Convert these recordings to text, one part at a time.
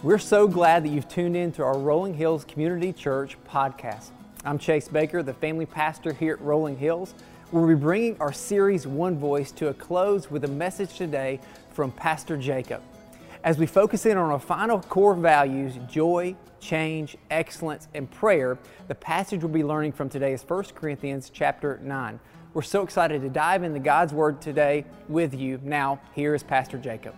We're so glad that you've tuned in to our Rolling Hills Community Church podcast. I'm Chase Baker, the family pastor here at Rolling Hills. We'll be bringing our series One Voice to a close with a message today from Pastor Jacob. As we focus in on our final core values joy, change, excellence, and prayer, the passage we'll be learning from today is 1 Corinthians chapter 9. We're so excited to dive into God's Word today with you. Now, here is Pastor Jacob.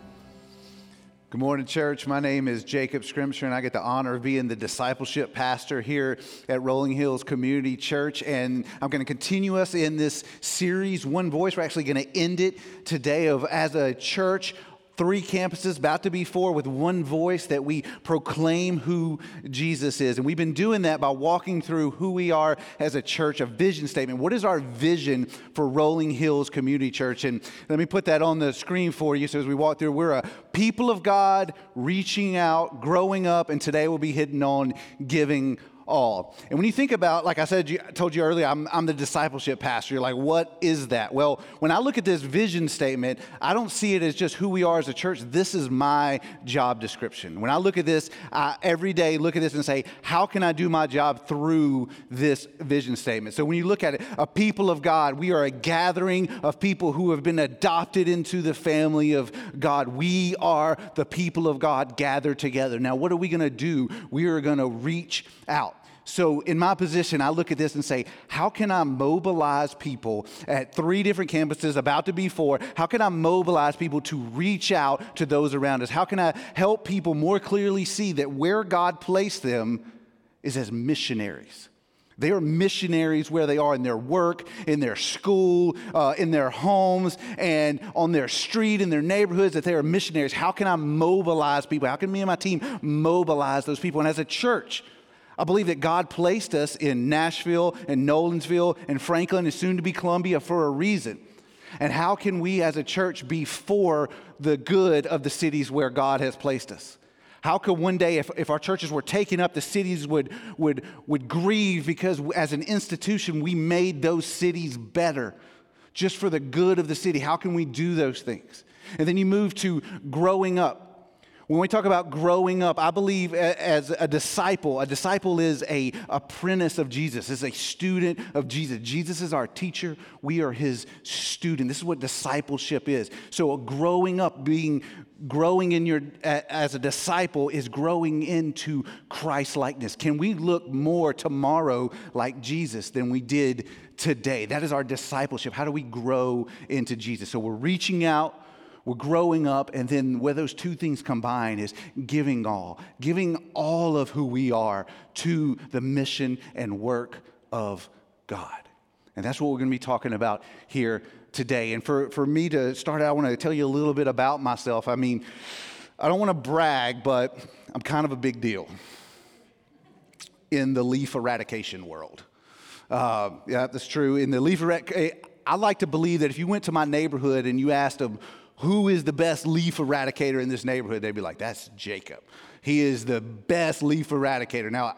Good morning, church. My name is Jacob Scrimsher, and I get the honor of being the discipleship pastor here at Rolling Hills Community Church. And I'm going to continue us in this series, One Voice. We're actually going to end it today of as a church three campuses, about to be four, with one voice that we proclaim who Jesus is. And we've been doing that by walking through who we are as a church, a vision statement. What is our vision for Rolling Hills Community Church? And let me put that on the screen for you. So as we walk through, we're a people of God reaching out, growing up, and today we'll be hitting on giving all. And when you think about, like I said, you, I told you earlier, I'm, I'm the discipleship pastor. You're like, what is that? Well, when I look at this vision statement, I don't see it as just who we are as a church. This is my job description. When I look at this, I every day look at this and say, how can I do my job through this vision statement? So when you look at it, a people of God, we are a gathering of people who have been adopted into the family of God. We are the people of God gathered together. Now, what are we going to do? We are going to reach out. So, in my position, I look at this and say, how can I mobilize people at three different campuses, about to be four? How can I mobilize people to reach out to those around us? How can I help people more clearly see that where God placed them is as missionaries? They are missionaries where they are in their work, in their school, uh, in their homes, and on their street, in their neighborhoods, that they are missionaries. How can I mobilize people? How can me and my team mobilize those people? And as a church, I believe that God placed us in Nashville and Nolensville and Franklin and soon to be Columbia for a reason. And how can we as a church be for the good of the cities where God has placed us? How could one day, if, if our churches were taken up, the cities would, would, would grieve because as an institution, we made those cities better just for the good of the city? How can we do those things? And then you move to growing up. When we talk about growing up, I believe as a disciple, a disciple is a apprentice of Jesus, is a student of Jesus. Jesus is our teacher, we are his student. This is what discipleship is. So growing up, being growing in your as a disciple is growing into Christ likeness. Can we look more tomorrow like Jesus than we did today? That is our discipleship. How do we grow into Jesus? So we're reaching out we're growing up, and then where those two things combine is giving all, giving all of who we are to the mission and work of God. And that's what we're going to be talking about here today. And for, for me to start out, I want to tell you a little bit about myself. I mean, I don't want to brag, but I'm kind of a big deal in the leaf eradication world. Uh, yeah, that's true. In the leaf eradication, I like to believe that if you went to my neighborhood and you asked them, who is the best leaf eradicator in this neighborhood, they'd be like, that's Jacob. He is the best leaf eradicator. Now,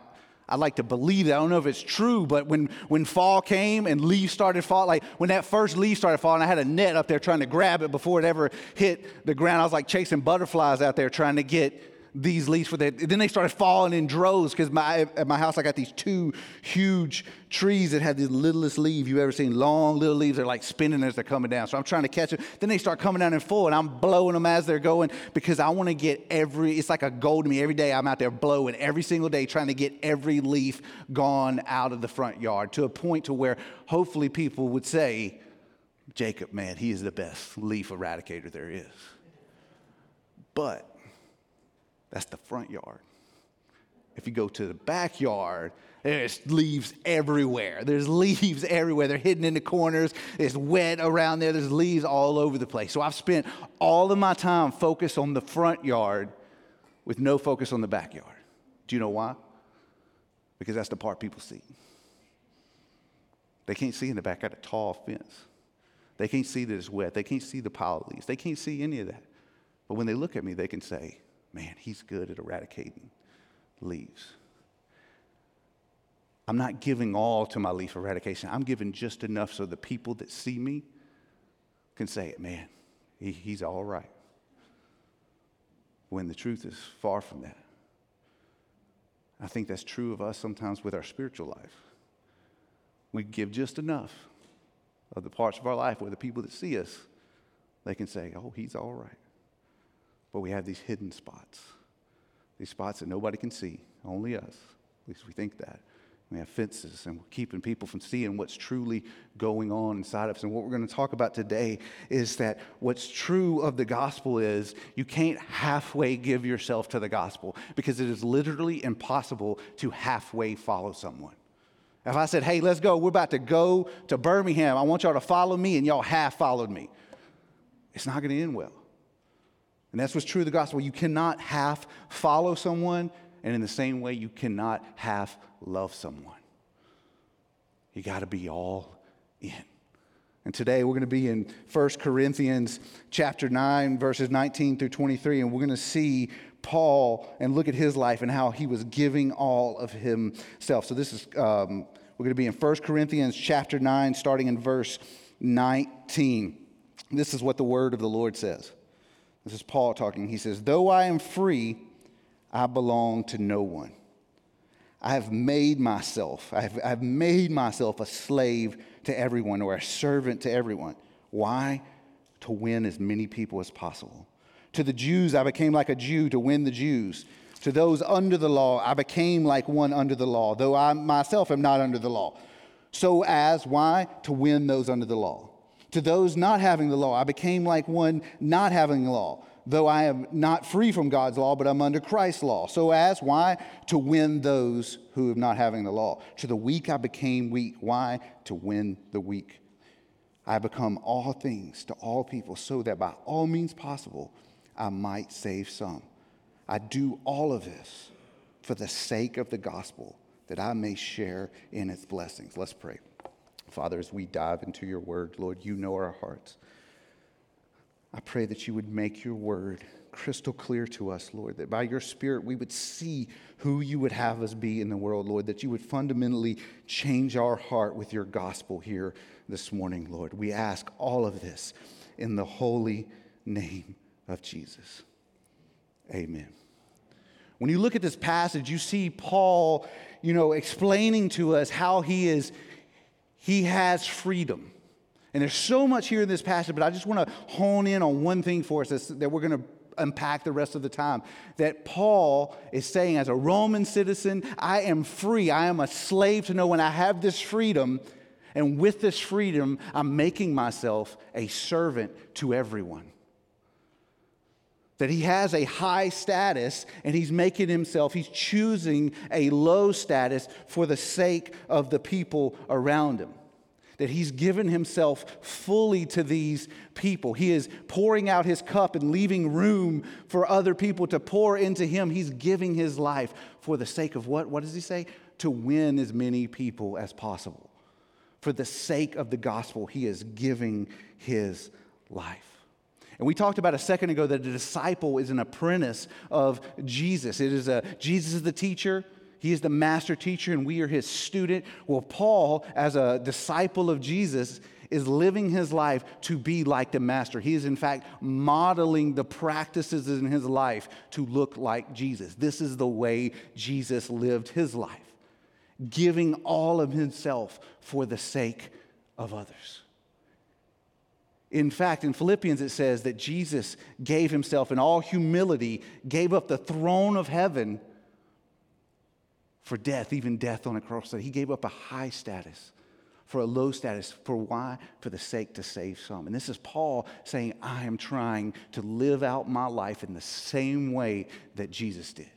I like to believe that. I don't know if it's true, but when, when fall came and leaves started falling, like when that first leaf started falling, I had a net up there trying to grab it before it ever hit the ground. I was like chasing butterflies out there trying to get these leaves for that. Then they started falling in droves because my, at my house I got these two huge trees that had the littlest leaves you've ever seen. Long little leaves. They're like spinning as they're coming down. So I'm trying to catch them. Then they start coming down in full and I'm blowing them as they're going because I want to get every, it's like a goal to me. Every day I'm out there blowing every single day trying to get every leaf gone out of the front yard to a point to where hopefully people would say, Jacob, man, he is the best leaf eradicator there is. But that's the front yard. If you go to the backyard, there's leaves everywhere. There's leaves everywhere. They're hidden in the corners. It's wet around there. There's leaves all over the place. So I've spent all of my time focused on the front yard with no focus on the backyard. Do you know why? Because that's the part people see. They can't see in the back. I a tall fence. They can't see that it's wet. They can't see the pile of leaves. They can't see any of that. But when they look at me, they can say, man, he's good at eradicating leaves. I'm not giving all to my leaf eradication. I'm giving just enough so the people that see me can say, it, man, he, he's all right. When the truth is far from that. I think that's true of us sometimes with our spiritual life. We give just enough of the parts of our life where the people that see us, they can say, oh, he's all right. But we have these hidden spots, these spots that nobody can see, only us. At least we think that. We have fences and we're keeping people from seeing what's truly going on inside of us. And what we're going to talk about today is that what's true of the gospel is you can't halfway give yourself to the gospel because it is literally impossible to halfway follow someone. If I said, hey, let's go, we're about to go to Birmingham, I want y'all to follow me, and y'all half followed me, it's not going to end well. And that's what's true of the gospel. You cannot half follow someone, and in the same way, you cannot half love someone. You got to be all in. And today we're going to be in 1 Corinthians chapter 9 verses 19 through 23 and we're going to see Paul and look at his life and how he was giving all of himself. So this is um, we're going to be in 1 Corinthians chapter 9 starting in verse 19. This is what the word of the Lord says. This is Paul talking. He says, "Though I am free, I belong to no one." I have made myself, I have, I have made myself a slave to everyone or a servant to everyone. Why? To win as many people as possible. To the Jews, I became like a Jew to win the Jews. To those under the law, I became like one under the law, though I myself am not under the law. So as, why? To win those under the law. To those not having the law, I became like one not having the law though I am not free from God's law, but I'm under Christ's law. So as, why? To win those who are not having the law. To the weak I became weak. Why? To win the weak. I become all things to all people, so that by all means possible I might save some. I do all of this for the sake of the gospel, that I may share in its blessings. Let's pray. Father, as we dive into your word, Lord, you know our hearts. I pray that you would make your word crystal clear to us, Lord, that by your Spirit we would see who you would have us be in the world, Lord, that you would fundamentally change our heart with your gospel here this morning, Lord. We ask all of this in the holy name of Jesus. Amen. When you look at this passage, you see Paul, you know, explaining to us how he is he has freedom. And there's so much here in this passage, but I just want to hone in on one thing for us that we're going to unpack the rest of the time. That Paul is saying, as a Roman citizen, I am free. I am a slave to no one. I have this freedom. And with this freedom, I'm making myself a servant to everyone. That he has a high status and he's making himself, he's choosing a low status for the sake of the people around him that he's given himself fully to these people. He is pouring out his cup and leaving room for other people to pour into him. He's giving his life for the sake of what? What does he say? To win as many people as possible. For the sake of the gospel, he is giving his life. And we talked about a second ago that a disciple is an apprentice of Jesus. It is a Jesus is the teacher, he is the master teacher, and we are his student. Well, Paul, as a disciple of Jesus, is living his life to be like the master. He is, in fact, modeling the practices in his life to look like Jesus. This is the way Jesus lived his life, giving all of himself for the sake of others. In fact, in Philippians, it says that Jesus gave himself in all humility, gave up the throne of heaven for death, even death on a cross. That he gave up a high status for a low status. For why? For the sake to save some. And this is Paul saying, I am trying to live out my life in the same way that Jesus did.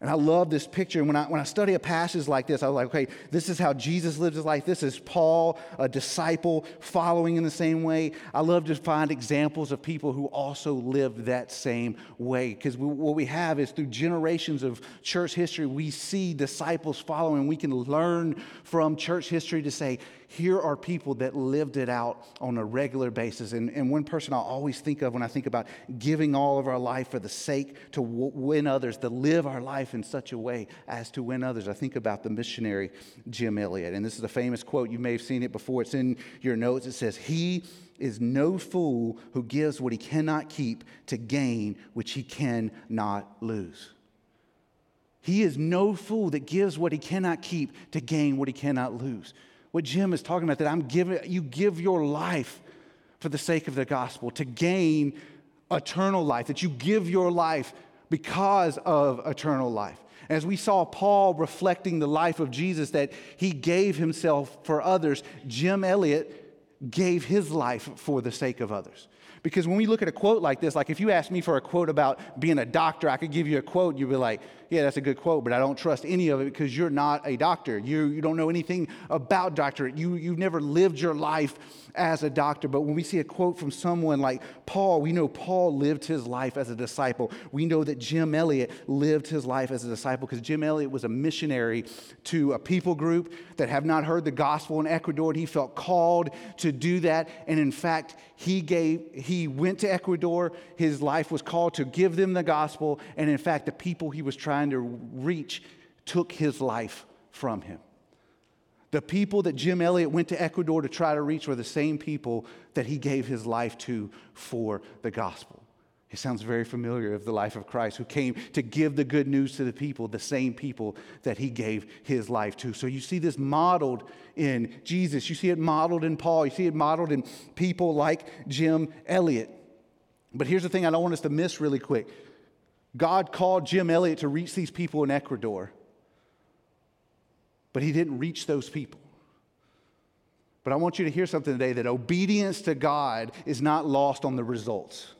And I love this picture. And when I, when I study a passage like this, I was like, okay, this is how Jesus lived his life. This is Paul, a disciple, following in the same way. I love to find examples of people who also lived that same way. Because what we have is through generations of church history, we see disciples following. We can learn from church history to say, here are people that lived it out on a regular basis. And, and one person I always think of when I think about giving all of our life for the sake to w- win others, to live our life in such a way as to win others. I think about the missionary Jim Elliot. And this is a famous quote. You may have seen it before. It's in your notes. It says, He is no fool who gives what he cannot keep to gain which he cannot lose. He is no fool that gives what he cannot keep to gain what he cannot lose. What Jim is talking about, that I'm giving, you give your life for the sake of the gospel to gain eternal life, that you give your life because of eternal life. As we saw Paul reflecting the life of Jesus, that he gave himself for others, Jim Elliot gave his life for the sake of others. Because when we look at a quote like this, like if you asked me for a quote about being a doctor, I could give you a quote, you'd be like, yeah, that's a good quote, but I don't trust any of it because you're not a doctor. You, you don't know anything about doctorate. You, you've never lived your life as a doctor. But when we see a quote from someone like Paul, we know Paul lived his life as a disciple. We know that Jim Elliot lived his life as a disciple because Jim Elliot was a missionary to a people group that have not heard the gospel in Ecuador. And he felt called to do that. And in fact, he gave, he went to Ecuador. His life was called to give them the gospel. And in fact, the people he was trying to reach took his life from him. The people that Jim Elliot went to Ecuador to try to reach were the same people that he gave his life to for the gospel. It sounds very familiar of the life of Christ who came to give the good news to the people, the same people that he gave his life to. So you see this modeled in Jesus. You see it modeled in Paul. You see it modeled in people like Jim Elliot. But here's the thing I don't want us to miss really quick God called Jim Elliot to reach these people in Ecuador, but he didn't reach those people. But I want you to hear something today that obedience to God is not lost on the results.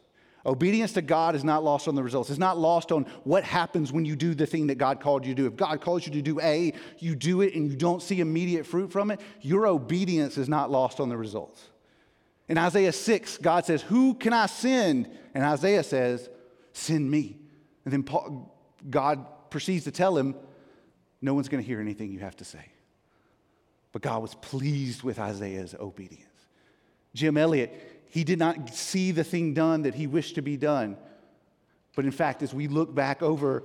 Obedience to God is not lost on the results. It's not lost on what happens when you do the thing that God called you to do. If God calls you to do A, you do it and you don't see immediate fruit from it, your obedience is not lost on the results. In Isaiah 6, God says, Who can I send? And Isaiah says, Send me. And then Paul, God proceeds to tell him, No one's going to hear anything you have to say. But God was pleased with Isaiah's obedience. Jim Elliot, he did not see the thing done that he wished to be done. But in fact, as we look back over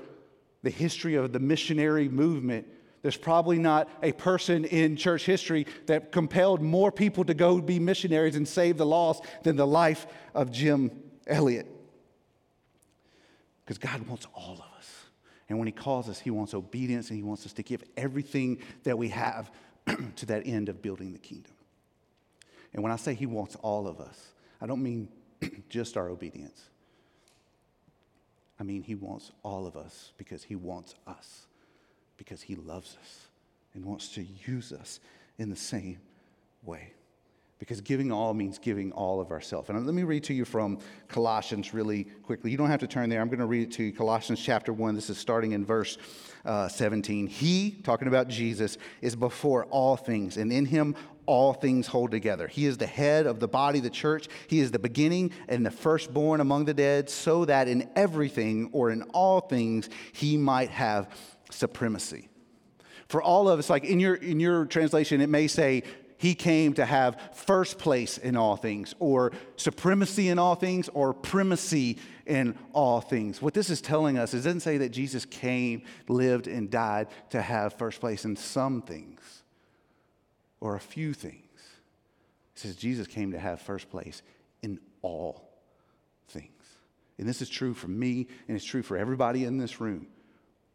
the history of the missionary movement, there's probably not a person in church history that compelled more people to go be missionaries and save the lost than the life of Jim Elliot. Because God wants all of us. And when He calls us, He wants obedience and He wants us to give everything that we have to that end of building the kingdom. And when I say He wants all of us, I don't mean just our obedience. I mean, He wants all of us because He wants us, because He loves us and wants to use us in the same way because giving all means giving all of ourselves. And let me read to you from Colossians really quickly. You don't have to turn there. I'm going to read it to you. Colossians chapter 1. This is starting in verse uh, 17. He, talking about Jesus, is before all things, and in him all things hold together. He is the head of the body, the church. He is the beginning and the firstborn among the dead, so that in everything or in all things he might have supremacy. For all of us, like in your in your translation, it may say he came to have first place in all things, or supremacy in all things, or primacy in all things. What this is telling us is it doesn't say that Jesus came, lived, and died to have first place in some things or a few things. Says Jesus came to have first place in all things. And this is true for me, and it's true for everybody in this room.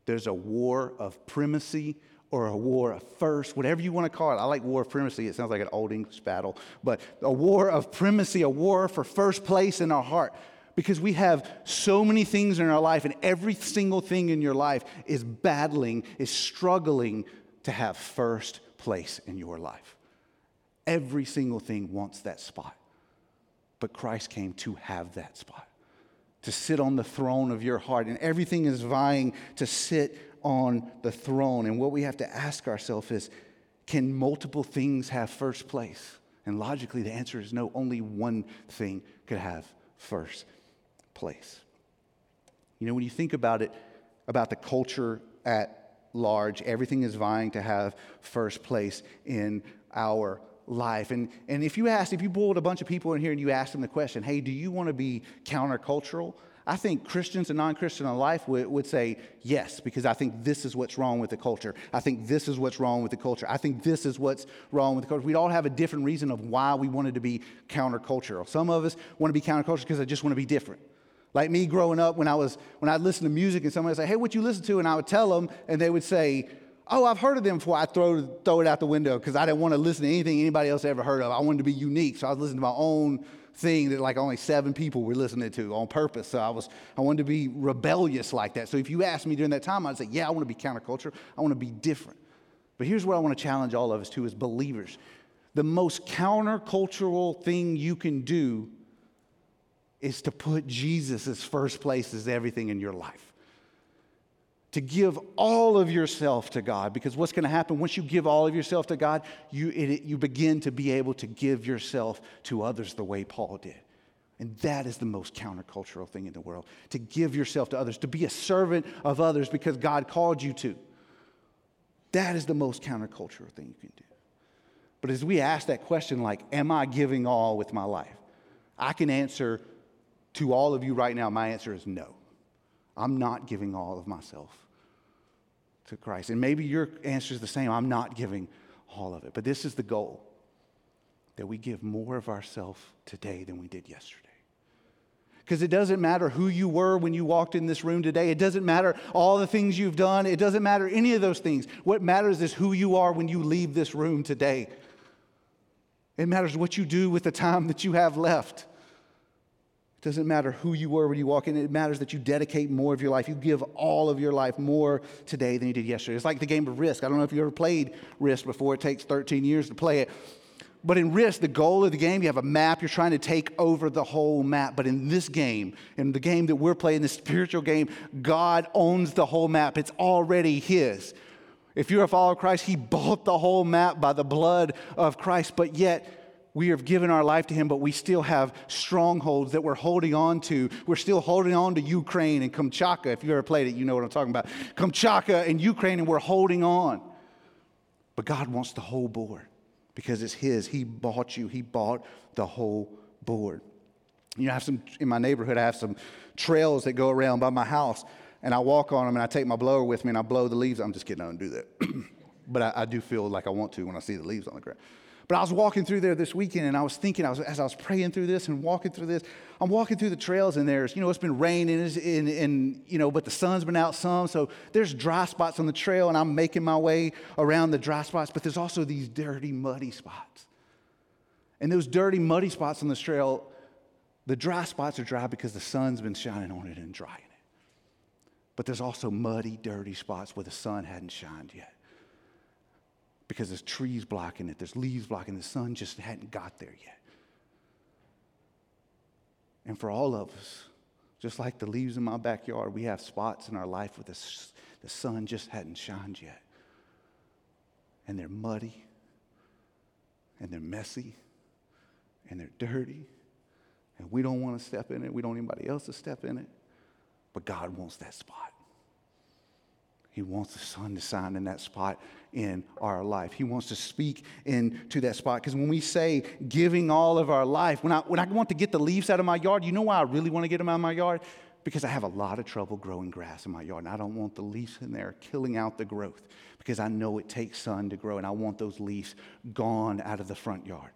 There's a war of primacy or a war of first, whatever you want to call it. I like war of primacy. It sounds like an old English battle, but a war of primacy, a war for first place in our heart. Because we have so many things in our life, and every single thing in your life is battling, is struggling to have first place in your life. Every single thing wants that spot. But Christ came to have that spot, to sit on the throne of your heart, and everything is vying to sit on the throne. And what we have to ask ourselves is can multiple things have first place? And logically, the answer is no, only one thing could have first place. You know, when you think about it, about the culture at large, everything is vying to have first place in our life. And, and if you asked, if you boiled a bunch of people in here and you asked them the question, hey, do you want to be countercultural? I think Christians and non Christian life would, would say yes, because I think this is what's wrong with the culture. I think this is what's wrong with the culture. I think this is what's wrong with the culture. We'd all have a different reason of why we wanted to be countercultural. Some of us want to be countercultural because I just want to be different. Like me growing up when I was when I'd listen to music and somebody would say, "Hey, what you listen to?" and I would tell them, and they would say, "Oh, I've heard of them before." I throw throw it out the window because I didn't want to listen to anything anybody else ever heard of. I wanted to be unique, so I was listening to my own thing that like only seven people were listening to on purpose. So I was I wanted to be rebellious like that. So if you asked me during that time, I'd say, "Yeah, I want to be counterculture. I want to be different." But here's what I want to challenge all of us to as believers: the most countercultural thing you can do is to put Jesus as first place as everything in your life. To give all of yourself to God, because what's going to happen once you give all of yourself to God, you, it, you begin to be able to give yourself to others the way Paul did. And that is the most countercultural thing in the world to give yourself to others, to be a servant of others because God called you to. That is the most countercultural thing you can do. But as we ask that question, like, am I giving all with my life? I can answer to all of you right now, my answer is no. I'm not giving all of myself to Christ. And maybe your answer is the same I'm not giving all of it. But this is the goal that we give more of ourselves today than we did yesterday. Because it doesn't matter who you were when you walked in this room today. It doesn't matter all the things you've done. It doesn't matter any of those things. What matters is who you are when you leave this room today. It matters what you do with the time that you have left. It doesn't matter who you were when you walk in, it matters that you dedicate more of your life. You give all of your life more today than you did yesterday. It's like the game of Risk. I don't know if you ever played Risk before, it takes 13 years to play it. But in Risk, the goal of the game, you have a map, you're trying to take over the whole map. But in this game, in the game that we're playing, the spiritual game, God owns the whole map. It's already His. If you're a follower of Christ, He bought the whole map by the blood of Christ, but yet, we have given our life to him, but we still have strongholds that we're holding on to. We're still holding on to Ukraine and Kamchatka. If you ever played it, you know what I'm talking about. Kamchatka and Ukraine, and we're holding on. But God wants the whole board because it's His. He bought you, He bought the whole board. You know, I have some, in my neighborhood, I have some trails that go around by my house, and I walk on them and I take my blower with me and I blow the leaves. I'm just kidding, I don't do that. but I, I do feel like I want to when I see the leaves on the ground. But I was walking through there this weekend and I was thinking, I was, as I was praying through this and walking through this, I'm walking through the trails and there's, you know, it's been raining and, and, and, you know, but the sun's been out some. So there's dry spots on the trail and I'm making my way around the dry spots, but there's also these dirty, muddy spots. And those dirty, muddy spots on this trail, the dry spots are dry because the sun's been shining on it and drying it. But there's also muddy, dirty spots where the sun hadn't shined yet because there's trees blocking it, there's leaves blocking the sun just hadn't got there yet. And for all of us, just like the leaves in my backyard, we have spots in our life where the, the sun just hadn't shined yet. And they're muddy, and they're messy, and they're dirty, and we don't want to step in it. We don't want anybody else to step in it. But God wants that spot. He wants the sun to shine in that spot in our life. He wants to speak into that spot. Because when we say giving all of our life, when I, when I want to get the leaves out of my yard, you know why I really want to get them out of my yard? Because I have a lot of trouble growing grass in my yard. And I don't want the leaves in there killing out the growth because I know it takes sun to grow. And I want those leaves gone out of the front yard.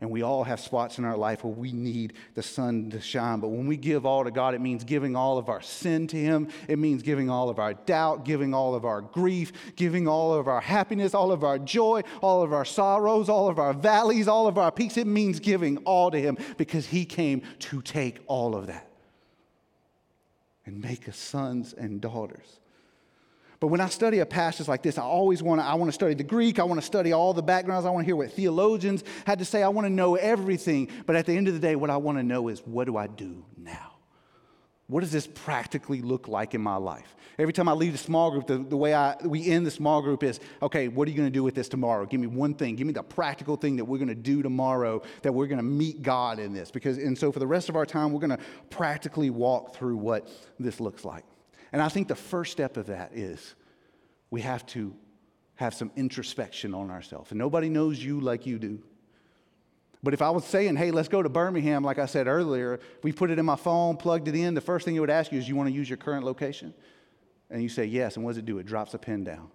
And we all have spots in our life where we need the sun to shine. But when we give all to God, it means giving all of our sin to Him. It means giving all of our doubt, giving all of our grief, giving all of our happiness, all of our joy, all of our sorrows, all of our valleys, all of our peaks. It means giving all to Him because He came to take all of that and make us sons and daughters. But when I study a passage like this, I always want to, I want to study the Greek. I want to study all the backgrounds. I want to hear what theologians had to say. I want to know everything. But at the end of the day, what I want to know is what do I do now? What does this practically look like in my life? Every time I leave the small group, the, the way I, we end the small group is, okay, what are you going to do with this tomorrow? Give me one thing. Give me the practical thing that we're going to do tomorrow that we're going to meet God in this. Because, and so for the rest of our time, we're going to practically walk through what this looks like. And I think the first step of that is we have to have some introspection on ourselves. And nobody knows you like you do. But if I was saying, hey, let's go to Birmingham, like I said earlier, we put it in my phone, plugged it in, the first thing it would ask you is, you want to use your current location? And you say yes, and what does it do? It drops a pin down.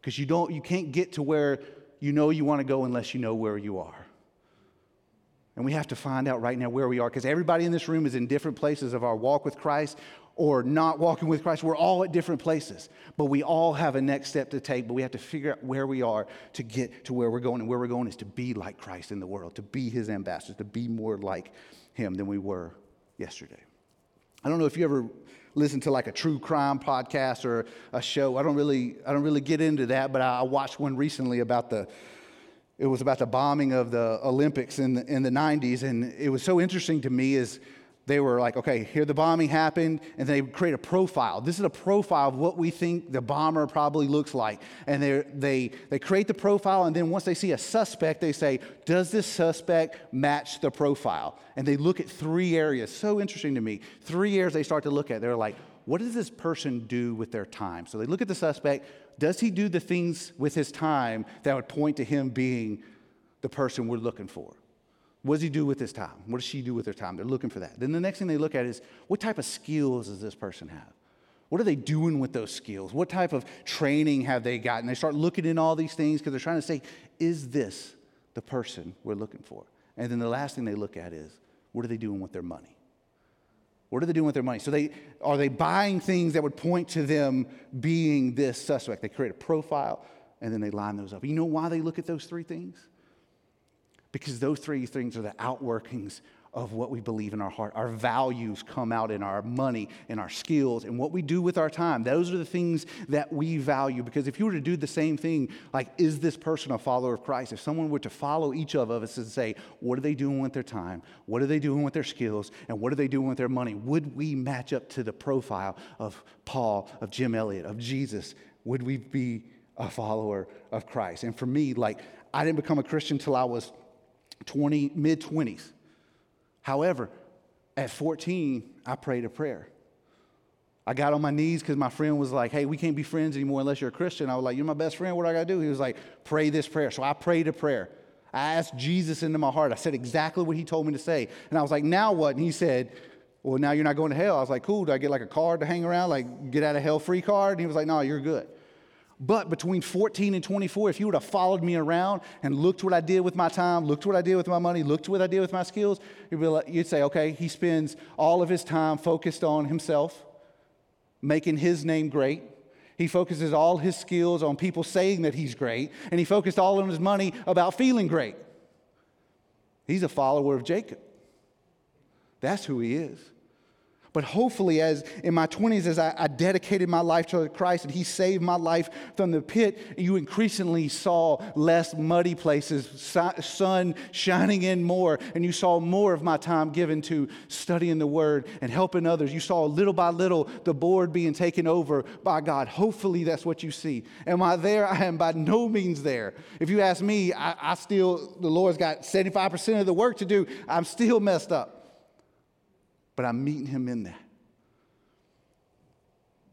Because you don't, you can't get to where you know you want to go unless you know where you are. And we have to find out right now where we are because everybody in this room is in different places of our walk with Christ or not walking with Christ. We're all at different places, but we all have a next step to take. But we have to figure out where we are to get to where we're going. And where we're going is to be like Christ in the world, to be his ambassadors, to be more like him than we were yesterday. I don't know if you ever listen to like a true crime podcast or a show. I don't really, I don't really get into that, but I watched one recently about the it was about the bombing of the Olympics in the, in the 90s. And it was so interesting to me is they were like, okay, here the bombing happened, and they create a profile. This is a profile of what we think the bomber probably looks like. And they, they, they create the profile, and then once they see a suspect, they say, does this suspect match the profile? And they look at three areas. So interesting to me. Three areas they start to look at. They're like, what does this person do with their time? So they look at the suspect. Does he do the things with his time that would point to him being the person we're looking for? What does he do with his time? What does she do with her time? They're looking for that. Then the next thing they look at is what type of skills does this person have? What are they doing with those skills? What type of training have they gotten? They start looking in all these things because they're trying to say, is this the person we're looking for? And then the last thing they look at is, what are they doing with their money? What are they doing with their money? So they are they buying things that would point to them being this suspect? They create a profile and then they line those up. You know why they look at those three things? Because those three things are the outworkings of what we believe in our heart. Our values come out in our money and our skills and what we do with our time. Those are the things that we value. Because if you were to do the same thing, like, is this person a follower of Christ? If someone were to follow each of us and say, what are they doing with their time? What are they doing with their skills? And what are they doing with their money? Would we match up to the profile of Paul, of Jim Elliot, of Jesus? Would we be a follower of Christ? And for me, like, I didn't become a Christian till I was 20, mid 20s. However, at 14, I prayed a prayer. I got on my knees because my friend was like, hey, we can't be friends anymore unless you're a Christian. I was like, you're my best friend. What do I got to do? He was like, pray this prayer. So I prayed a prayer. I asked Jesus into my heart. I said exactly what he told me to say. And I was like, now what? And he said, well, now you're not going to hell. I was like, cool. Do I get like a card to hang around, like get out of hell free card? And he was like, no, you're good. But between 14 and 24, if you would have followed me around and looked what I did with my time, looked what I did with my money, looked what I did with my skills, you'd, like, you'd say, okay, he spends all of his time focused on himself, making his name great. He focuses all his skills on people saying that he's great, and he focused all of his money about feeling great. He's a follower of Jacob. That's who he is. But hopefully, as in my 20s, as I, I, dedicated my life to Christ and He saved my life from the pit, you increasingly saw less muddy places, sun shining in more, and you saw more of my time given to studying the Word and helping others. You saw little by little the board being taken over by God. Hopefully, that's what you see. Am I there? I am by no means there. If you ask me, I, I still, the Lord's got 75% of the work to do. I'm still messed up but I'm meeting him in that.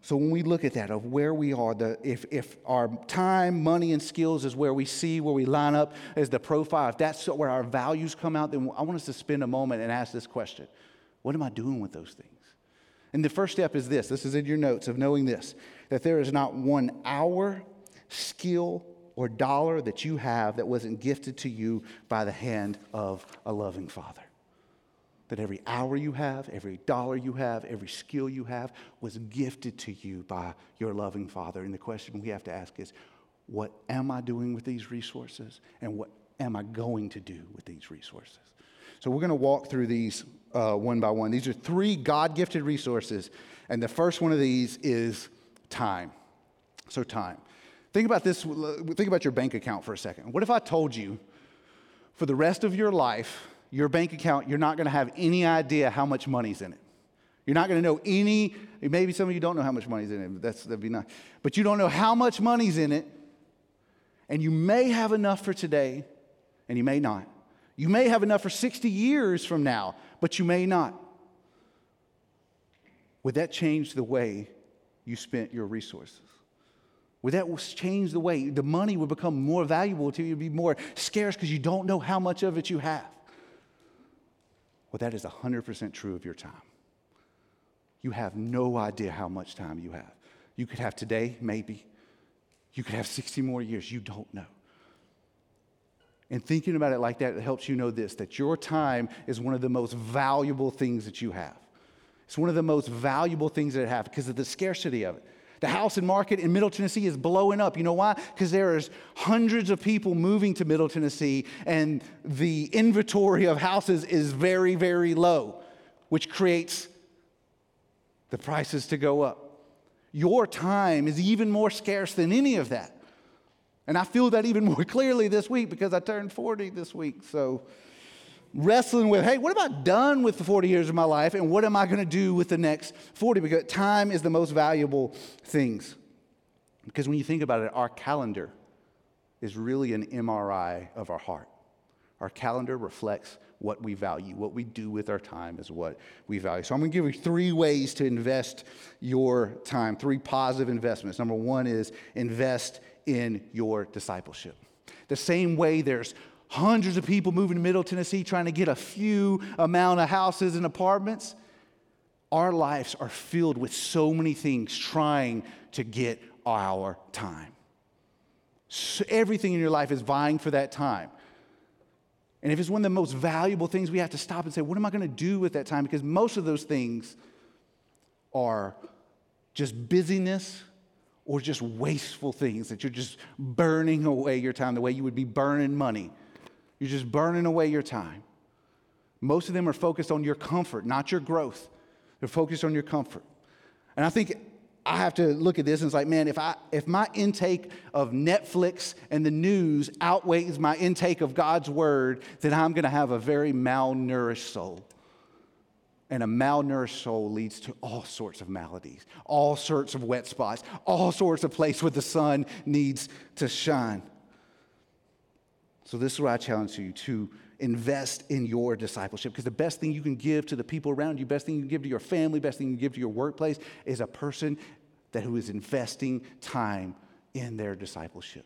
So when we look at that, of where we are, the, if, if our time, money, and skills is where we see, where we line up as the profile, if that's where our values come out, then I want us to spend a moment and ask this question What am I doing with those things? And the first step is this this is in your notes of knowing this that there is not one hour, skill, or dollar that you have that wasn't gifted to you by the hand of a loving Father that every hour you have, every dollar you have, every skill you have was gifted to you by your loving Father. And the question we have to ask is, what am I doing with these resources? And what am I going to do with these resources? So we're going to walk through these uh, one by one. These are three God gifted resources. And the first one of these is time. So, time. Think about this, think about your bank account for a second. What if I told you for the rest of your life, your bank account, you're not going to have any idea how much money's in it. You're not going to know any, maybe some of you don't know how much money's in it, but that's, that'd be nice. But you don't know how much money's in it, and you may have enough for today, and you may not. You may have enough for 60 years from now, but you may not. Would that change the way you spent your resources? Would that change the way the money would become more valuable to you, be more scarce because you don't know how much of it you have? Well, that is 100% true of your time. You have no idea how much time you have. You could have today, maybe. You could have 60 more years. You don't know. And thinking about it like that, it helps you know this that your time is one of the most valuable things that you have. It's one of the most valuable things that have because of the scarcity of it. The house and market in Middle Tennessee is blowing up. You know why? Because there is hundreds of people moving to Middle Tennessee, and the inventory of houses is very, very low, which creates the prices to go up. Your time is even more scarce than any of that. And I feel that even more clearly this week because I turned 40 this week. So, wrestling with, hey, what I done with the 40 years of my life and what am I going to do with the next 40? Because time is the most valuable things. Because when you think about it, our calendar is really an MRI of our heart. Our calendar reflects what we value. What we do with our time is what we value. So I'm going to give you three ways to invest your time, three positive investments. Number one is invest in your discipleship. The same way there's hundreds of people moving to Middle Tennessee trying to get a few amount of houses and apartments, our lives are filled with so many things trying to get our time. So everything in your life is vying for that time. And if it's one of the most valuable things, we have to stop and say, what am I going to do with that time? Because most of those things are just busyness or just wasteful things that you're just burning away your time the way you would be burning money. You're just burning away your time. Most of them are focused on your comfort, not your growth. They're focused on your comfort. And I think I have to look at this and it's like, man, if, I, if my intake of Netflix and the news outweighs my intake of God's word, then I'm going to have a very malnourished soul. And a malnourished soul leads to all sorts of maladies, all sorts of wet spots, all sorts of places where the sun needs to shine. So, this is what I challenge you to invest in your discipleship because the best thing you can give to the people around you, best thing you can give to your family, best thing you can give to your workplace is a person that who is investing time in their discipleship.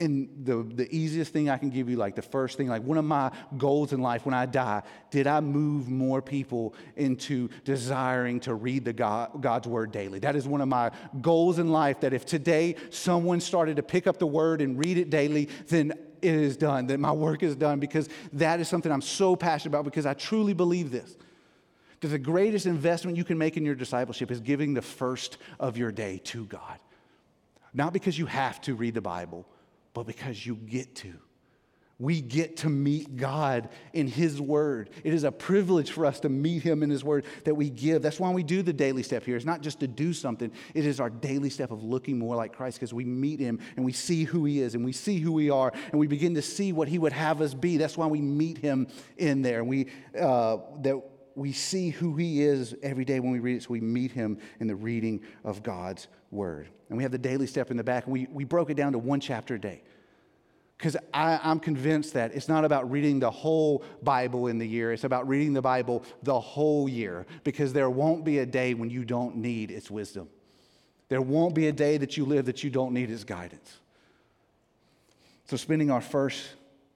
And the, the easiest thing I can give you, like the first thing, like one of my goals in life when I die, did I move more people into desiring to read the God, God's word daily? That is one of my goals in life. That if today someone started to pick up the word and read it daily, then it is done, that my work is done, because that is something I'm so passionate about because I truly believe this. That the greatest investment you can make in your discipleship is giving the first of your day to God. Not because you have to read the Bible, but because you get to. We get to meet God in His Word. It is a privilege for us to meet Him in His Word that we give. That's why we do the daily step here. It's not just to do something, it is our daily step of looking more like Christ because we meet Him and we see who He is and we see who we are and we begin to see what He would have us be. That's why we meet Him in there. We, uh, that we see who He is every day when we read it, so we meet Him in the reading of God's Word. And we have the daily step in the back, and we, we broke it down to one chapter a day. Because I'm convinced that it's not about reading the whole Bible in the year, it's about reading the Bible the whole year. Because there won't be a day when you don't need its wisdom. There won't be a day that you live that you don't need its guidance. So, spending our first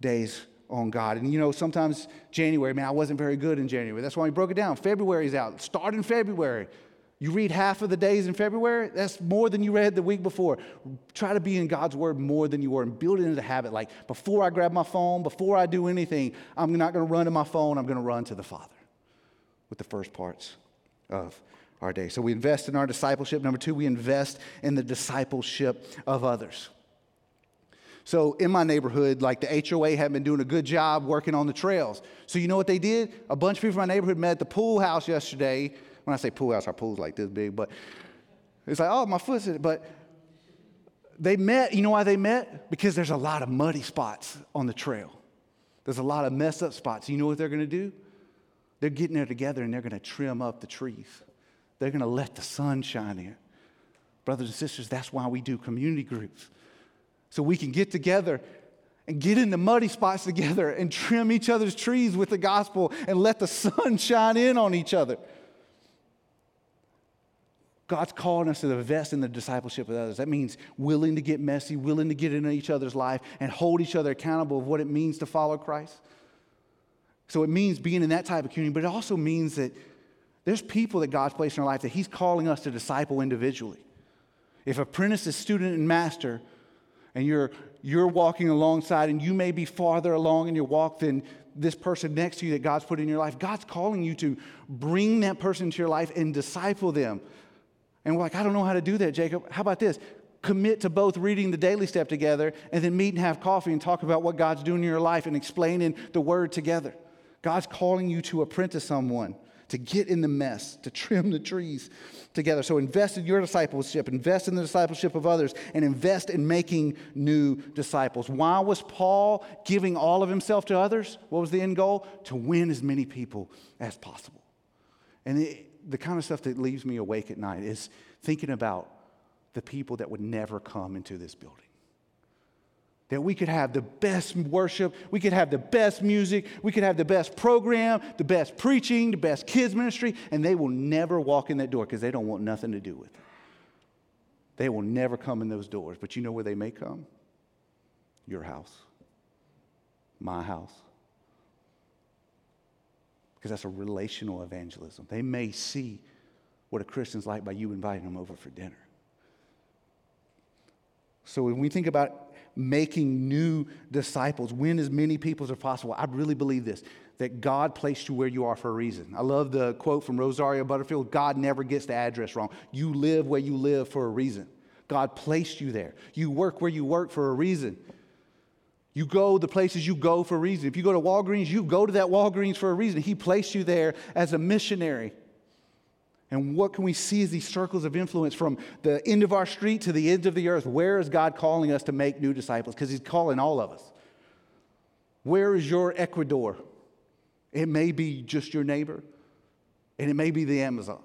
days on God. And you know, sometimes January, man, I wasn't very good in January. That's why we broke it down. February's out. Start in February. You read half of the days in February, that's more than you read the week before. Try to be in God's word more than you were and build it into habit. Like before I grab my phone, before I do anything, I'm not going to run to my phone, I'm going to run to the Father with the first parts of our day. So we invest in our discipleship. Number two, we invest in the discipleship of others. So in my neighborhood, like the HOA had been doing a good job working on the trails. So you know what they did? A bunch of people from my neighborhood met at the pool house yesterday when I say pool house, our pool's like this big, but it's like, oh, my foot's in it. But they met, you know why they met? Because there's a lot of muddy spots on the trail. There's a lot of messed up spots. You know what they're going to do? They're getting there together and they're going to trim up the trees. They're going to let the sun shine in. Brothers and sisters, that's why we do community groups. So we can get together and get in the muddy spots together and trim each other's trees with the gospel and let the sun shine in on each other. God's calling us to invest in the discipleship of others. That means willing to get messy, willing to get into each other's life, and hold each other accountable of what it means to follow Christ. So it means being in that type of community, but it also means that there's people that God's placed in our life that He's calling us to disciple individually. If apprentice is student and master, and you're, you're walking alongside, and you may be farther along in your walk than this person next to you that God's put in your life. God's calling you to bring that person to your life and disciple them. And we're like, I don't know how to do that, Jacob. How about this? Commit to both reading the daily step together and then meet and have coffee and talk about what God's doing in your life and explaining the word together. God's calling you to apprentice someone to get in the mess, to trim the trees together. So invest in your discipleship, invest in the discipleship of others, and invest in making new disciples. Why was Paul giving all of himself to others? What was the end goal? To win as many people as possible. And it, the kind of stuff that leaves me awake at night is thinking about the people that would never come into this building that we could have the best worship, we could have the best music, we could have the best program, the best preaching, the best kids ministry, and they will never walk in that door because they don't want nothing to do with it. They will never come in those doors. But you know where they may come? Your house, my house. Because that's a relational evangelism. They may see what a Christian's like by you inviting them over for dinner. So when we think about making new disciples, win as many people as possible. I really believe this that God placed you where you are for a reason. I love the quote from Rosaria Butterfield God never gets the address wrong. You live where you live for a reason. God placed you there. You work where you work for a reason. You go the places you go for a reason. If you go to Walgreens, you go to that Walgreens for a reason. He placed you there as a missionary. And what can we see as these circles of influence from the end of our street to the ends of the earth? Where is God calling us to make new disciples? Because He's calling all of us. Where is your Ecuador? It may be just your neighbor, and it may be the Amazon.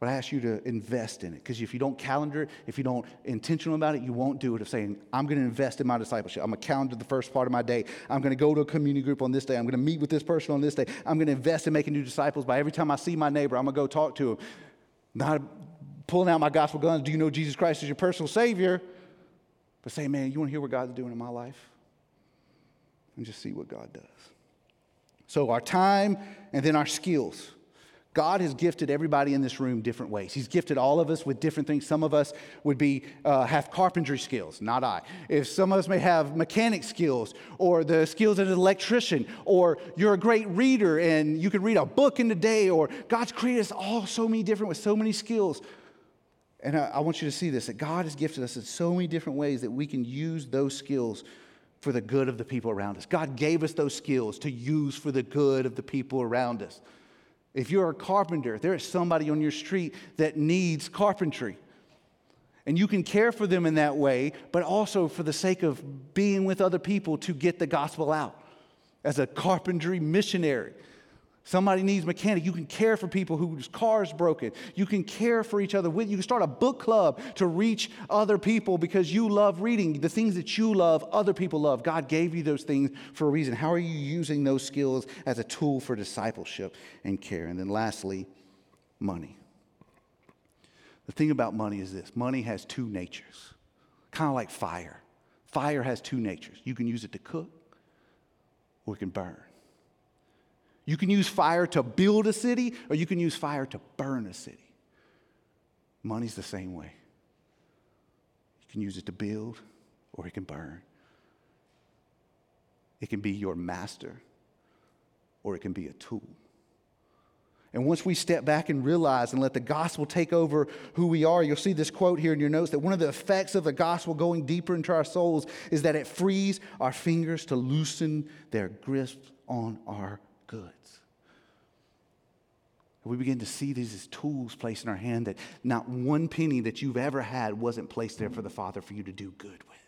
But I ask you to invest in it because if you don't calendar it, if you don't intentional about it, you won't do it. Of saying, I'm going to invest in my discipleship. I'm going to calendar the first part of my day. I'm going to go to a community group on this day. I'm going to meet with this person on this day. I'm going to invest in making new disciples. By every time I see my neighbor, I'm going to go talk to him. Not pulling out my gospel guns. Do you know Jesus Christ is your personal Savior? But say, man, you want to hear what God's doing in my life? And just see what God does. So our time and then our skills. God has gifted everybody in this room different ways. He's gifted all of us with different things. Some of us would be uh, have carpentry skills, not I. If some of us may have mechanic skills, or the skills of an electrician, or you're a great reader and you can read a book in a day, or God's created us all so many different with so many skills. And I, I want you to see this: that God has gifted us in so many different ways that we can use those skills for the good of the people around us. God gave us those skills to use for the good of the people around us. If you're a carpenter, there is somebody on your street that needs carpentry. And you can care for them in that way, but also for the sake of being with other people to get the gospel out. As a carpentry missionary, Somebody needs mechanic. You can care for people whose car is broken. You can care for each other. You can start a book club to reach other people because you love reading. The things that you love, other people love. God gave you those things for a reason. How are you using those skills as a tool for discipleship and care? And then lastly, money. The thing about money is this money has two natures, kind of like fire. Fire has two natures. You can use it to cook or it can burn. You can use fire to build a city, or you can use fire to burn a city. Money's the same way. You can use it to build, or it can burn. It can be your master, or it can be a tool. And once we step back and realize and let the gospel take over who we are, you'll see this quote here in your notes that one of the effects of the gospel going deeper into our souls is that it frees our fingers to loosen their grip on our goods. We begin to see these as tools placed in our hand that not one penny that you've ever had wasn't placed there for the Father for you to do good with.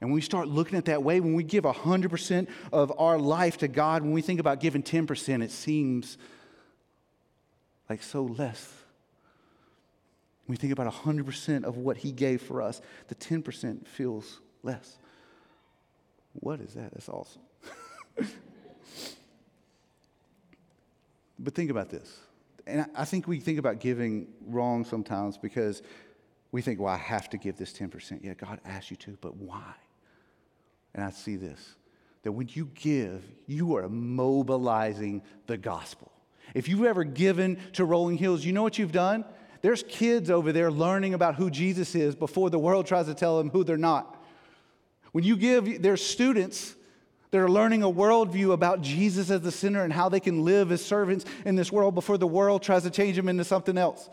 And when we start looking at that way, when we give 100% of our life to God, when we think about giving 10%, it seems like so less. When we think about 100% of what He gave for us, the 10% feels less. What is that? That's awesome. But think about this. And I think we think about giving wrong sometimes because we think, well, I have to give this 10%. Yeah, God asked you to, but why? And I see this that when you give, you are mobilizing the gospel. If you've ever given to Rolling Hills, you know what you've done? There's kids over there learning about who Jesus is before the world tries to tell them who they're not. When you give, there's students that are learning a worldview about Jesus as the sinner and how they can live as servants in this world before the world tries to change them into something else.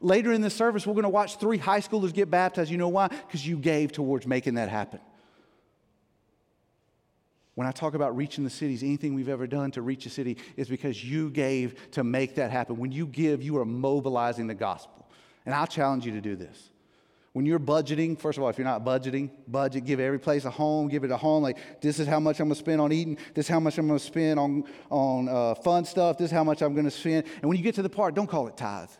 Later in the service, we're going to watch three high schoolers get baptized. You know why? Because you gave towards making that happen. When I talk about reaching the cities, anything we've ever done to reach a city is because you gave to make that happen. When you give, you are mobilizing the gospel. And I'll challenge you to do this. When you're budgeting, first of all, if you're not budgeting, budget, give every place a home, give it a home. Like, this is how much I'm gonna spend on eating, this is how much I'm gonna spend on, on uh, fun stuff, this is how much I'm gonna spend. And when you get to the part, don't call it tithe.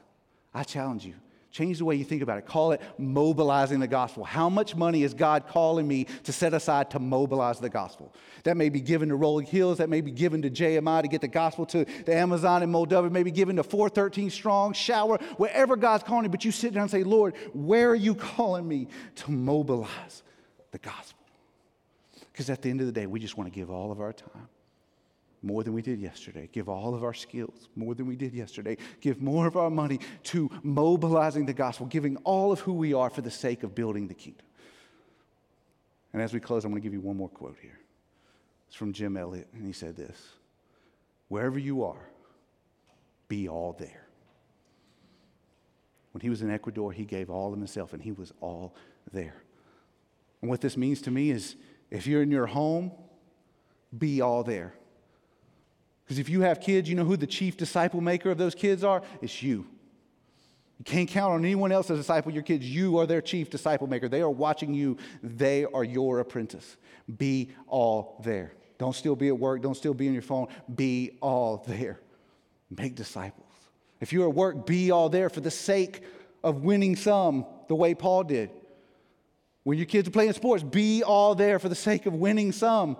I challenge you. Change the way you think about it. Call it mobilizing the gospel. How much money is God calling me to set aside to mobilize the gospel? That may be given to Rolling Hills. That may be given to JMI to get the gospel to the Amazon and Moldova. May be given to 413 Strong, Shower, wherever God's calling you. But you sit down and say, Lord, where are you calling me to mobilize the gospel? Because at the end of the day, we just want to give all of our time more than we did yesterday. Give all of our skills more than we did yesterday. Give more of our money to mobilizing the gospel, giving all of who we are for the sake of building the kingdom. And as we close, I'm going to give you one more quote here. It's from Jim Elliot, and he said this Wherever you are, be all there. When he was in Ecuador, he gave all of himself, and he was all there. And what this means to me is if you're in your home, be all there. Because if you have kids, you know who the chief disciple maker of those kids are? It's you. You can't count on anyone else to disciple your kids. You are their chief disciple maker. They are watching you, they are your apprentice. Be all there. Don't still be at work, don't still be on your phone. Be all there. Make disciples. If you're at work, be all there for the sake of winning some, the way Paul did. When your kids are playing sports, be all there for the sake of winning some.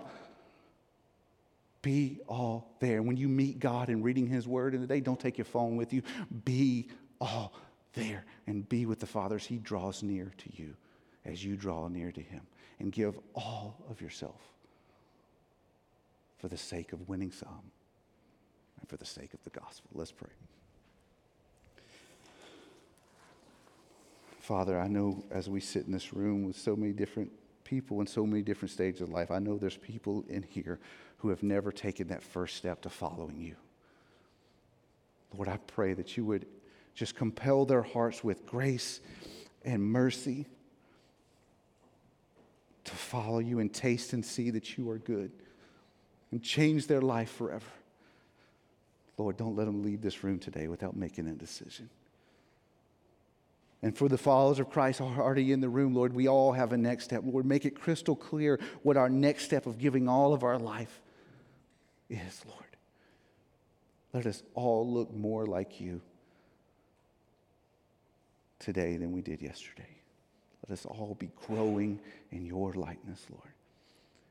Be all there. When you meet God and reading His Word in the day, don't take your phone with you. Be all there and be with the Father as He draws near to you, as you draw near to Him. And give all of yourself for the sake of winning some and for the sake of the gospel. Let's pray. Father, I know as we sit in this room with so many different people in so many different stages of life, I know there's people in here who have never taken that first step to following you. Lord, I pray that you would just compel their hearts with grace and mercy to follow you and taste and see that you are good and change their life forever. Lord, don't let them leave this room today without making a decision. And for the followers of Christ already in the room, Lord, we all have a next step. Lord, make it crystal clear what our next step of giving all of our life is, Lord. Let us all look more like you today than we did yesterday. Let us all be growing in your likeness, Lord.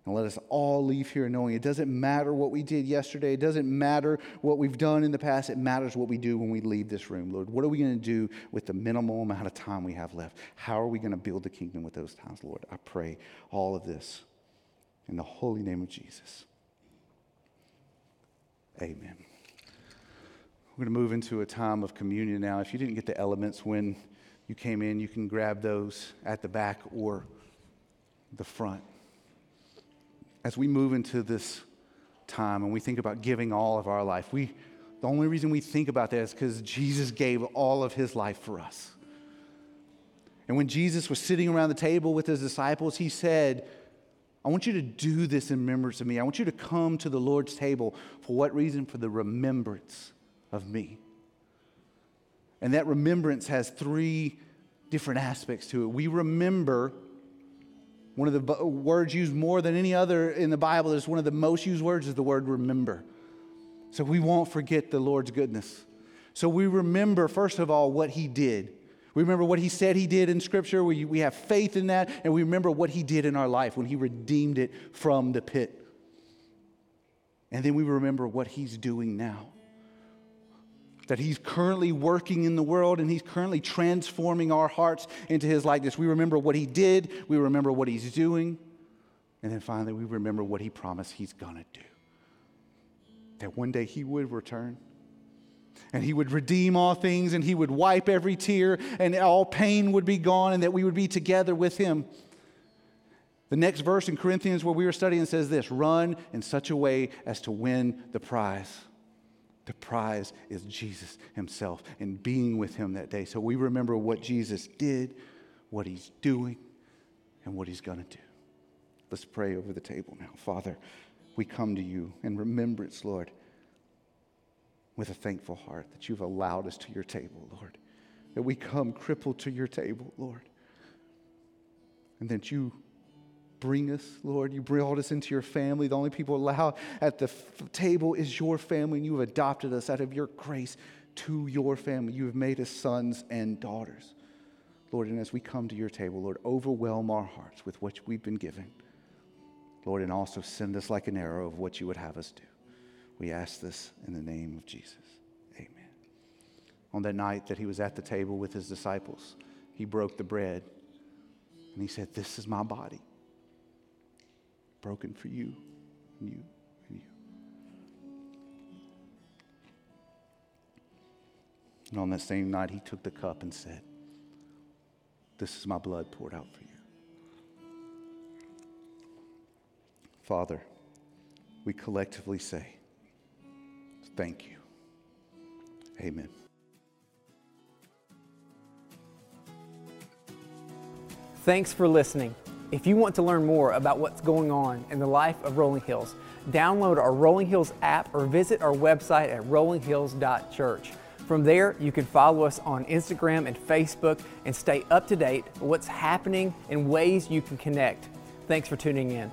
And let us all leave here knowing it doesn't matter what we did yesterday. It doesn't matter what we've done in the past. It matters what we do when we leave this room, Lord. What are we going to do with the minimal amount of time we have left? How are we going to build the kingdom with those times, Lord? I pray all of this in the holy name of Jesus. Amen. We're going to move into a time of communion now. If you didn't get the elements when you came in, you can grab those at the back or the front. As we move into this time and we think about giving all of our life, we, the only reason we think about that is because Jesus gave all of his life for us. And when Jesus was sitting around the table with his disciples, he said, I want you to do this in remembrance of me. I want you to come to the Lord's table. For what reason? For the remembrance of me. And that remembrance has three different aspects to it. We remember one of the words used more than any other in the Bible is one of the most used words is the word remember. So we won't forget the Lord's goodness. So we remember, first of all, what he did. We remember what he said he did in Scripture. We, we have faith in that, and we remember what he did in our life when he redeemed it from the pit. And then we remember what he's doing now. That he's currently working in the world and he's currently transforming our hearts into his likeness. We remember what he did, we remember what he's doing, and then finally we remember what he promised he's gonna do. That one day he would return and he would redeem all things and he would wipe every tear and all pain would be gone and that we would be together with him. The next verse in Corinthians, where we were studying, says this run in such a way as to win the prize. The prize is Jesus himself and being with him that day. So we remember what Jesus did, what he's doing, and what he's going to do. Let's pray over the table now. Father, we come to you in remembrance, Lord with a thankful heart that you've allowed us to your table, Lord. That we come crippled to your table, Lord. And that you bring us, Lord. You brought us into your family. The only people allowed at the f- table is your family, and you have adopted us out of your grace to your family. You have made us sons and daughters. Lord, and as we come to your table, Lord, overwhelm our hearts with what we've been given. Lord, and also send us like an arrow of what you would have us do. We ask this in the name of Jesus. Amen. On that night that he was at the table with his disciples, he broke the bread and he said, This is my body, broken for you and you and you. And on that same night, he took the cup and said, This is my blood poured out for you. Father, we collectively say, Thank you. Amen. Thanks for listening. If you want to learn more about what's going on in the life of Rolling Hills, download our Rolling Hills app or visit our website at rollinghills.church. From there, you can follow us on Instagram and Facebook and stay up to date what's happening and ways you can connect. Thanks for tuning in.